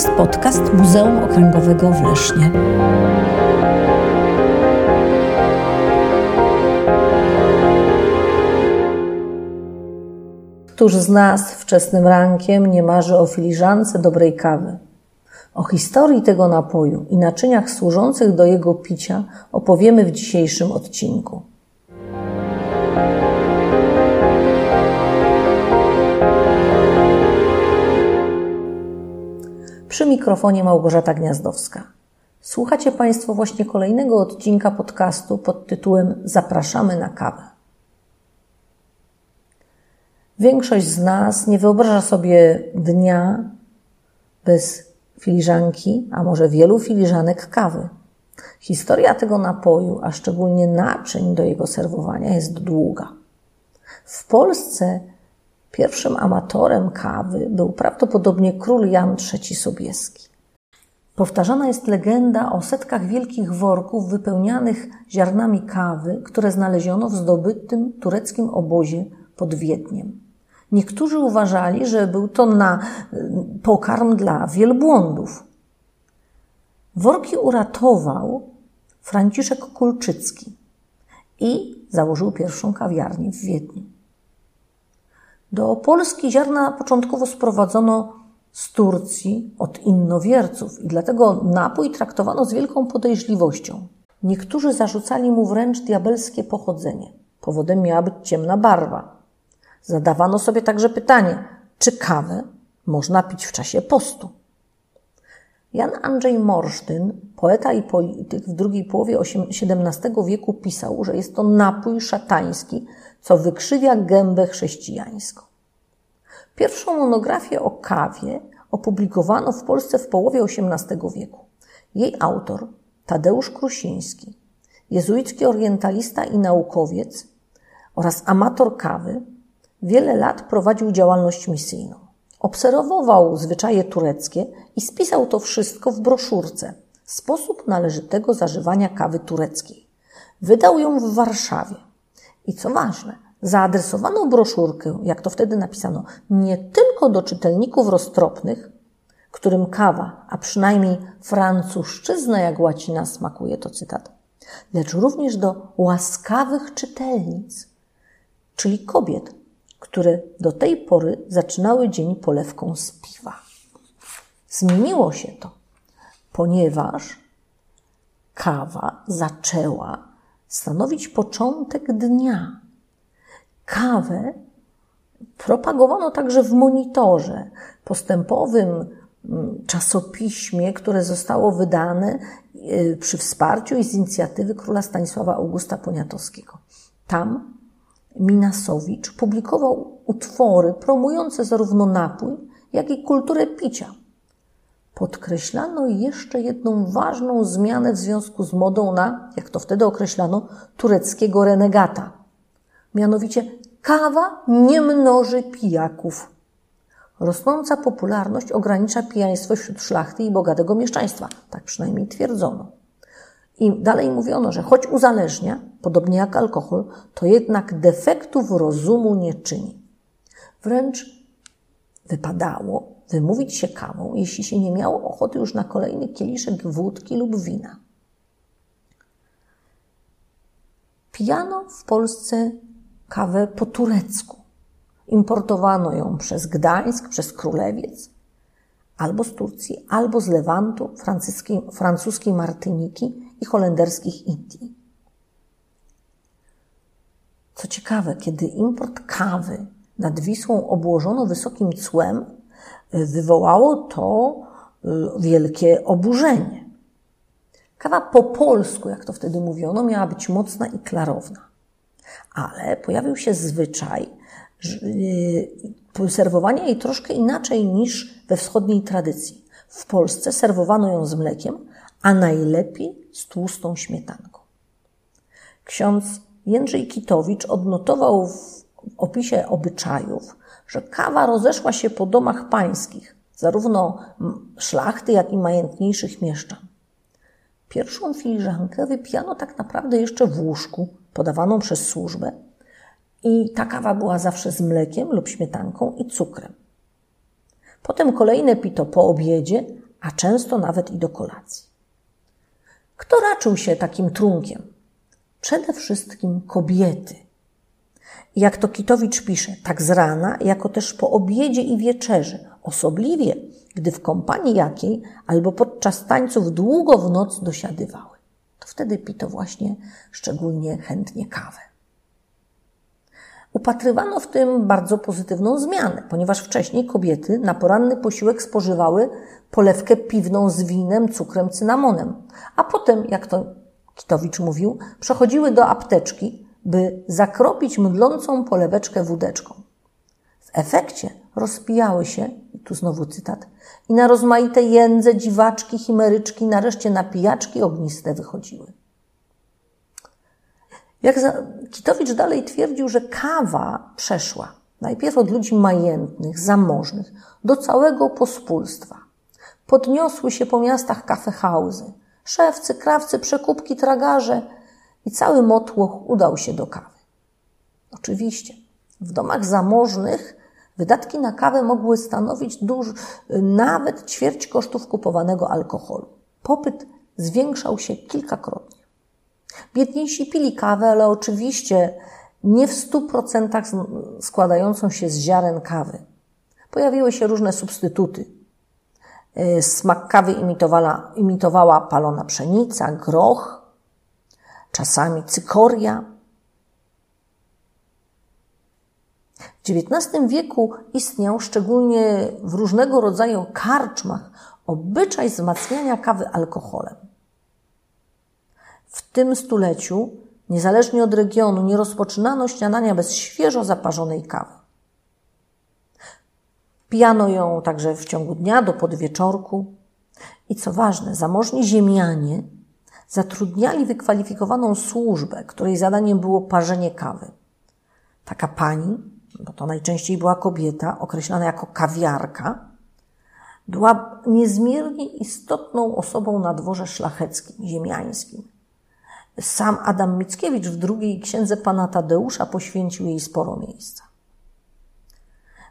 jest podcast Muzeum Okręgowego w Lesznie. Któż z nas wczesnym rankiem nie marzy o filiżance dobrej kawy? O historii tego napoju i naczyniach służących do jego picia opowiemy w dzisiejszym odcinku. Przy mikrofonie Małgorzata Gniazdowska. Słuchacie Państwo właśnie kolejnego odcinka podcastu pod tytułem Zapraszamy na kawę. Większość z nas nie wyobraża sobie dnia bez filiżanki, a może wielu filiżanek kawy. Historia tego napoju, a szczególnie naczyń do jego serwowania, jest długa. W Polsce Pierwszym amatorem kawy był prawdopodobnie król Jan III Sobieski. Powtarzana jest legenda o setkach wielkich worków wypełnianych ziarnami kawy, które znaleziono w zdobytym tureckim obozie pod Wiedniem. Niektórzy uważali, że był to na pokarm dla wielbłądów. Worki uratował Franciszek Kulczycki i założył pierwszą kawiarnię w Wiedniu. Do Polski ziarna początkowo sprowadzono z Turcji od innowierców i dlatego napój traktowano z wielką podejrzliwością. Niektórzy zarzucali mu wręcz diabelskie pochodzenie. Powodem miała być ciemna barwa. Zadawano sobie także pytanie, czy kawę można pić w czasie postu. Jan Andrzej Morsztyn, poeta i polityk w drugiej połowie XVII wieku pisał, że jest to napój szatański, co wykrzywia gębę chrześcijańską. Pierwszą monografię o kawie opublikowano w Polsce w połowie XVIII wieku. Jej autor, Tadeusz Krusiński, jezuicki orientalista i naukowiec oraz amator kawy, wiele lat prowadził działalność misyjną. Obserwował zwyczaje tureckie i spisał to wszystko w broszurce Sposób należytego zażywania kawy tureckiej. Wydał ją w Warszawie. I co ważne, zaadresowano broszurkę, jak to wtedy napisano, nie tylko do czytelników roztropnych, którym kawa, a przynajmniej francuszczyzna jak łacina smakuje, to cytat, lecz również do łaskawych czytelnic, czyli kobiet, które do tej pory zaczynały dzień polewką z piwa. Zmieniło się to, ponieważ kawa zaczęła stanowić początek dnia. Kawę propagowano także w monitorze postępowym mm, czasopiśmie, które zostało wydane y, przy wsparciu i z inicjatywy króla Stanisława Augusta Poniatowskiego. Tam Minasowicz publikował utwory promujące zarówno napój, jak i kulturę picia. Podkreślano jeszcze jedną ważną zmianę w związku z modą na, jak to wtedy określano, tureckiego renegata. Mianowicie kawa nie mnoży pijaków. Rosnąca popularność ogranicza pijaństwo wśród szlachty i bogatego mieszczaństwa. Tak przynajmniej twierdzono. I dalej mówiono, że choć uzależnia, podobnie jak alkohol, to jednak defektów rozumu nie czyni. Wręcz wypadało wymówić się kawą, jeśli się nie miało ochoty już na kolejny kieliszek wódki lub wina. Pijano w Polsce kawę po turecku. Importowano ją przez Gdańsk, przez Królewiec, albo z Turcji, albo z Lewantu, francuskiej Martyniki i holenderskich Indii. Co ciekawe, kiedy import kawy nad Wisłą obłożono wysokim cłem, wywołało to y, wielkie oburzenie. Kawa po polsku, jak to wtedy mówiono, miała być mocna i klarowna. Ale pojawił się zwyczaj y, serwowania jej troszkę inaczej niż we wschodniej tradycji. W Polsce serwowano ją z mlekiem, a najlepiej z tłustą śmietanką. Ksiądz Jędrzej Kitowicz odnotował w opisie obyczajów, że kawa rozeszła się po domach pańskich, zarówno szlachty, jak i majętniejszych mieszczan. Pierwszą filiżankę wypijano tak naprawdę jeszcze w łóżku, podawaną przez służbę, i ta kawa była zawsze z mlekiem lub śmietanką i cukrem. Potem kolejne pito po obiedzie, a często nawet i do kolacji. Kto raczył się takim trunkiem? Przede wszystkim kobiety. Jak to Kitowicz pisze, tak z rana, jako też po obiedzie i wieczerzy, osobliwie, gdy w kompanii jakiej albo podczas tańców długo w noc dosiadywały. To wtedy pito właśnie szczególnie chętnie kawę. Upatrywano w tym bardzo pozytywną zmianę, ponieważ wcześniej kobiety na poranny posiłek spożywały polewkę piwną z winem, cukrem, cynamonem, a potem, jak to Kitowicz mówił, przechodziły do apteczki, by zakropić mdlącą poleweczkę wódeczką. W efekcie rozpijały się, tu znowu cytat, i na rozmaite jędze, dziwaczki, chimeryczki, nareszcie napijaczki ogniste wychodziły. Jak Kitowicz dalej twierdził, że kawa przeszła najpierw od ludzi majętnych, zamożnych, do całego pospólstwa. Podniosły się po miastach kafehauzy, szewcy, krawcy, przekupki, tragarze i cały motłoch udał się do kawy. Oczywiście, w domach zamożnych wydatki na kawę mogły stanowić duż, nawet ćwierć kosztów kupowanego alkoholu. Popyt zwiększał się kilkakrotnie. Biedniejsi pili kawę, ale oczywiście nie w stu procentach składającą się z ziaren kawy. Pojawiły się różne substytuty. Y, smak kawy imitowała, imitowała palona pszenica, groch, czasami cykoria. W XIX wieku istniał szczególnie w różnego rodzaju karczmach obyczaj wzmacniania kawy alkoholem. W tym stuleciu, niezależnie od regionu, nie rozpoczynano śniadania bez świeżo zaparzonej kawy. Pijano ją także w ciągu dnia do podwieczorku. I co ważne, zamożni ziemianie zatrudniali wykwalifikowaną służbę, której zadaniem było parzenie kawy. Taka pani, bo to najczęściej była kobieta, określana jako kawiarka, była niezmiernie istotną osobą na dworze szlacheckim, ziemiańskim. Sam Adam Mickiewicz w drugiej księdze pana Tadeusza poświęcił jej sporo miejsca.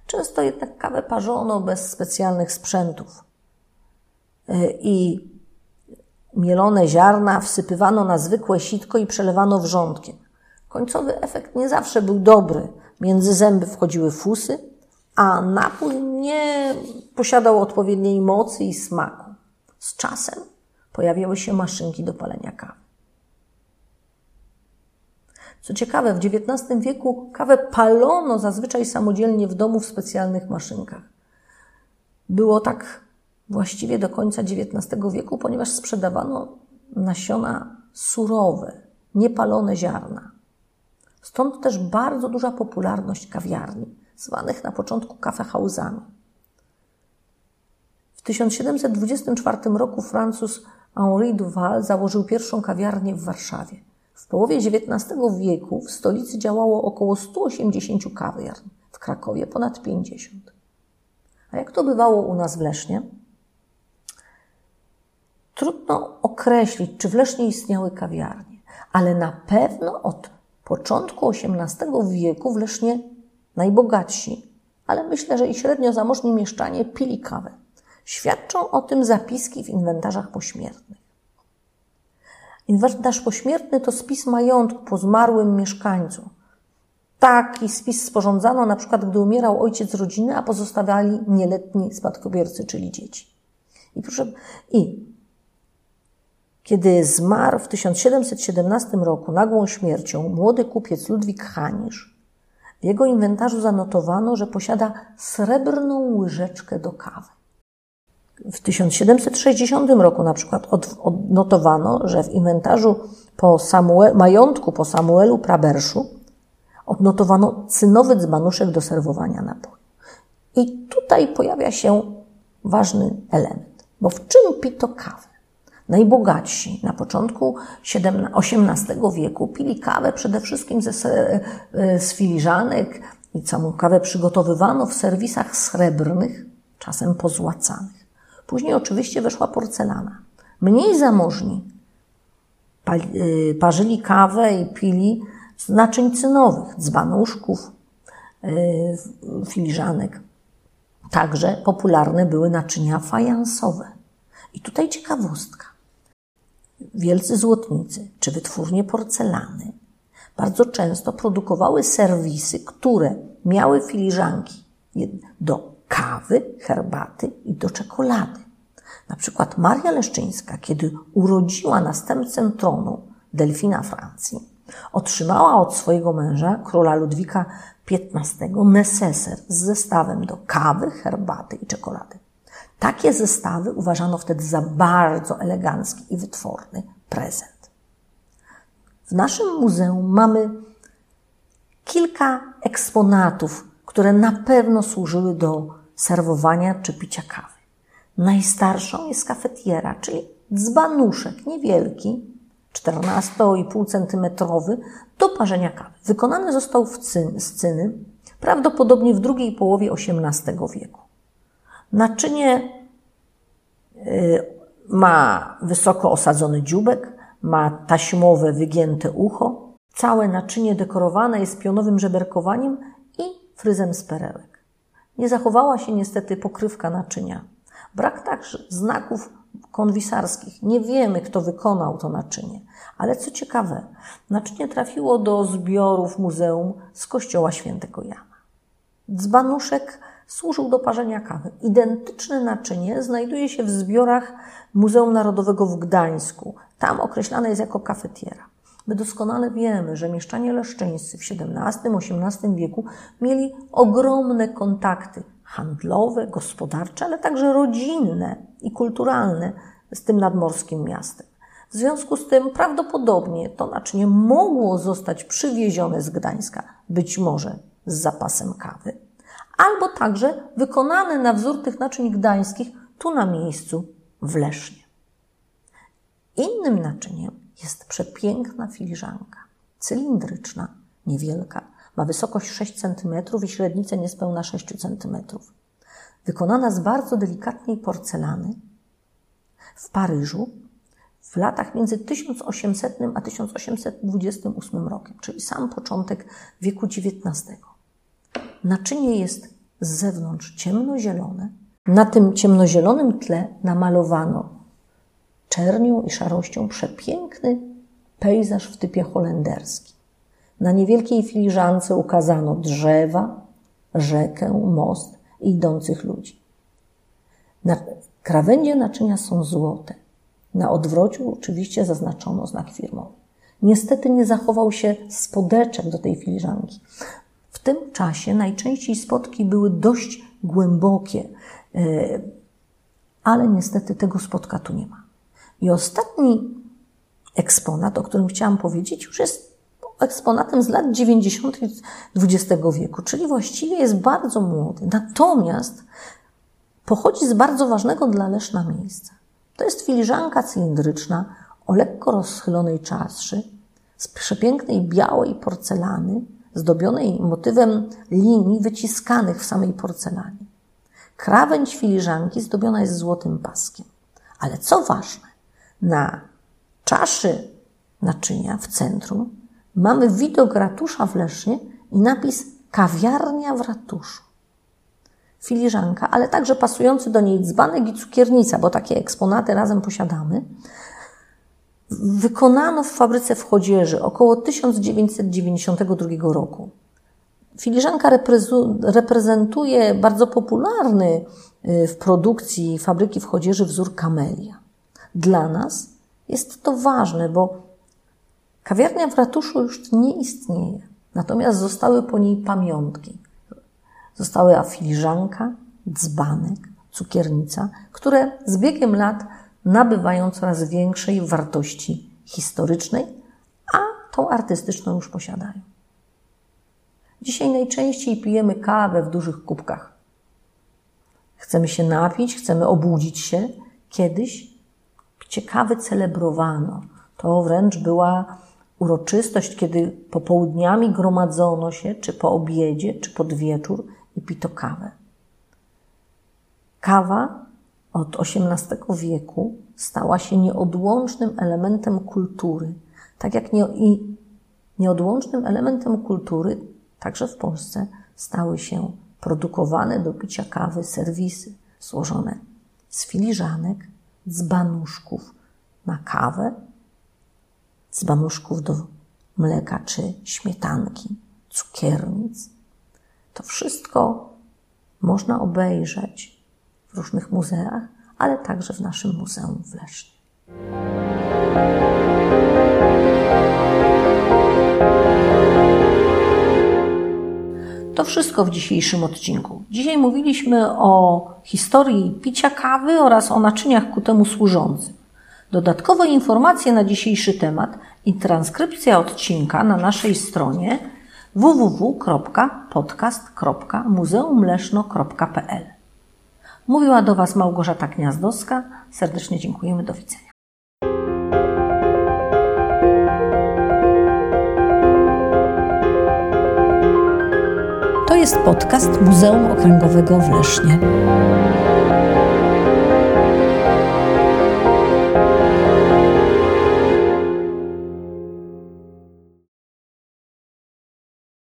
Często jednak kawę parzono bez specjalnych sprzętów e, i mielone ziarna wsypywano na zwykłe sitko i przelewano wrzątkiem. Końcowy efekt nie zawsze był dobry. Między zęby wchodziły fusy, a napój nie posiadał odpowiedniej mocy i smaku. Z czasem pojawiały się maszynki do palenia kawy. Co ciekawe, w XIX wieku kawę palono zazwyczaj samodzielnie w domu w specjalnych maszynkach. Było tak właściwie do końca XIX wieku, ponieważ sprzedawano nasiona surowe, niepalone ziarna. Stąd też bardzo duża popularność kawiarni, zwanych na początku kafehausami. W 1724 roku Francuz Henri Duval założył pierwszą kawiarnię w Warszawie. W połowie XIX wieku w stolicy działało około 180 kawiarn, w Krakowie ponad 50. A jak to bywało u nas w Lesznie? Trudno określić, czy w Lesznie istniały kawiarnie, ale na pewno od początku XVIII wieku w Lesznie najbogatsi, ale myślę, że i średnio zamożni mieszczanie pili kawę. Świadczą o tym zapiski w inwentarzach pośmiertnych. Inwentarz pośmiertny to spis majątku po zmarłym mieszkańcu. Taki spis sporządzano na przykład, gdy umierał ojciec rodziny, a pozostawiali nieletni spadkobiercy, czyli dzieci. I proszę, i kiedy zmarł w 1717 roku nagłą śmiercią młody kupiec Ludwik Hanisz, w jego inwentarzu zanotowano, że posiada srebrną łyżeczkę do kawy. W 1760 roku na przykład odnotowano, że w inwentarzu po Samuel, majątku po Samuelu Praberszu odnotowano cynowy dzbanuszek do serwowania napoju. I tutaj pojawia się ważny element, bo w czym pito kawę? Najbogatsi na początku XVIII wieku pili kawę przede wszystkim ze, z filiżanek i całą kawę przygotowywano w serwisach srebrnych, czasem pozłacanych. Później oczywiście weszła porcelana. Mniej zamożni y, parzyli kawę i pili z naczyń cynowych, dzbanuszków, y, filiżanek. Także popularne były naczynia fajansowe. I tutaj ciekawostka. Wielcy złotnicy czy wytwórnie porcelany bardzo często produkowały serwisy, które miały filiżanki do kawy, herbaty i do czekolady. Na przykład Maria Leszczyńska, kiedy urodziła następcę tronu Delfina Francji, otrzymała od swojego męża, króla Ludwika XV, neseser z zestawem do kawy, herbaty i czekolady. Takie zestawy uważano wtedy za bardzo elegancki i wytworny prezent. W naszym muzeum mamy kilka eksponatów, które na pewno służyły do serwowania czy picia kawy. Najstarszą jest kafetiera, czyli dzbanuszek niewielki, 14,5 cm do parzenia kawy. Wykonany został w cyn, z cyny prawdopodobnie w drugiej połowie XVIII wieku. Naczynie y, ma wysoko osadzony dziubek, ma taśmowe wygięte ucho. Całe naczynie dekorowane jest pionowym żeberkowaniem i fryzem z perełek. Nie zachowała się niestety pokrywka naczynia. Brak także znaków konwisarskich. Nie wiemy, kto wykonał to naczynie. Ale co ciekawe, naczynie trafiło do zbiorów muzeum z kościoła świętego Jana. Dzbanuszek służył do parzenia kawy. Identyczne naczynie znajduje się w zbiorach Muzeum Narodowego w Gdańsku. Tam określane jest jako kafetiera. My doskonale wiemy, że mieszczanie leszczyńscy w XVII-XVIII wieku mieli ogromne kontakty handlowe, gospodarcze, ale także rodzinne i kulturalne z tym nadmorskim miastem. W związku z tym prawdopodobnie to naczynie mogło zostać przywiezione z Gdańska, być może z zapasem kawy, albo także wykonane na wzór tych naczyń gdańskich tu na miejscu w Lesznie. Innym naczyniem jest przepiękna filiżanka, cylindryczna, niewielka, ma wysokość 6 cm i średnicę niespełna 6 cm. Wykonana z bardzo delikatnej porcelany w Paryżu w latach między 1800 a 1828 rokiem, czyli sam początek wieku XIX. Naczynie jest z zewnątrz ciemnozielone. Na tym ciemnozielonym tle namalowano czernią i szarością przepiękny pejzaż w typie holenderskim. Na niewielkiej filiżance ukazano drzewa, rzekę, most i idących ludzi. Na krawędzie naczynia są złote. Na odwrociu oczywiście zaznaczono znak firmowy. Niestety nie zachował się spodeczek do tej filiżanki. W tym czasie najczęściej spotki były dość głębokie, e, ale niestety tego spotka tu nie ma. I ostatni eksponat, o którym chciałam powiedzieć, już jest eksponatem z lat 90. XX wieku, czyli właściwie jest bardzo młody. Natomiast pochodzi z bardzo ważnego dla Leszna miejsca. To jest filiżanka cylindryczna o lekko rozchylonej czaszy, z przepięknej białej porcelany, zdobionej motywem linii wyciskanych w samej porcelanie. Krawędź filiżanki zdobiona jest złotym paskiem. Ale co ważne, na czaszy naczynia w centrum mamy widok ratusza w Lesznie i napis kawiarnia w ratuszu. Filiżanka, ale także pasujący do niej dzbanek i cukiernica, bo takie eksponaty razem posiadamy. Wykonano w fabryce w Chodzieży około 1992 roku. Filiżanka reprezentuje bardzo popularny y, w produkcji fabryki w Chodzieży wzór kamelia. Dla nas jest to ważne, bo kawiarnia w ratuszu już nie istnieje. Natomiast zostały po niej pamiątki. Zostały filiżanka, dzbanek, cukiernica, które z biegiem lat nabywają coraz większej wartości historycznej, a tą artystyczną już posiadają. Dzisiaj najczęściej pijemy kawę w dużych kubkach. Chcemy się napić, chcemy obudzić się. Kiedyś ciekawy celebrowano. To wręcz była uroczystość, kiedy popołudniami gromadzono się, czy po obiedzie, czy pod wieczór i pito kawę. Kawa od XVIII wieku stała się nieodłącznym elementem kultury, tak jak nie, i nieodłącznym elementem kultury także w Polsce stały się produkowane do picia kawy serwisy złożone z filiżanek, dzbanuszków na kawę, dzbanuszków do mleka czy śmietanki, cukiernic. To wszystko można obejrzeć w różnych muzeach, ale także w naszym muzeum w Lesznie. To wszystko w dzisiejszym odcinku. Dzisiaj mówiliśmy o historii picia kawy oraz o naczyniach ku temu służącym. Dodatkowe informacje na dzisiejszy temat i transkrypcja odcinka na naszej stronie www.podcast.muzeumleszno.pl Mówiła do Was Małgorzata Gniazdowska. Serdecznie dziękujemy. Do widzenia. To jest podcast Muzeum Okręgowego w Lesznie.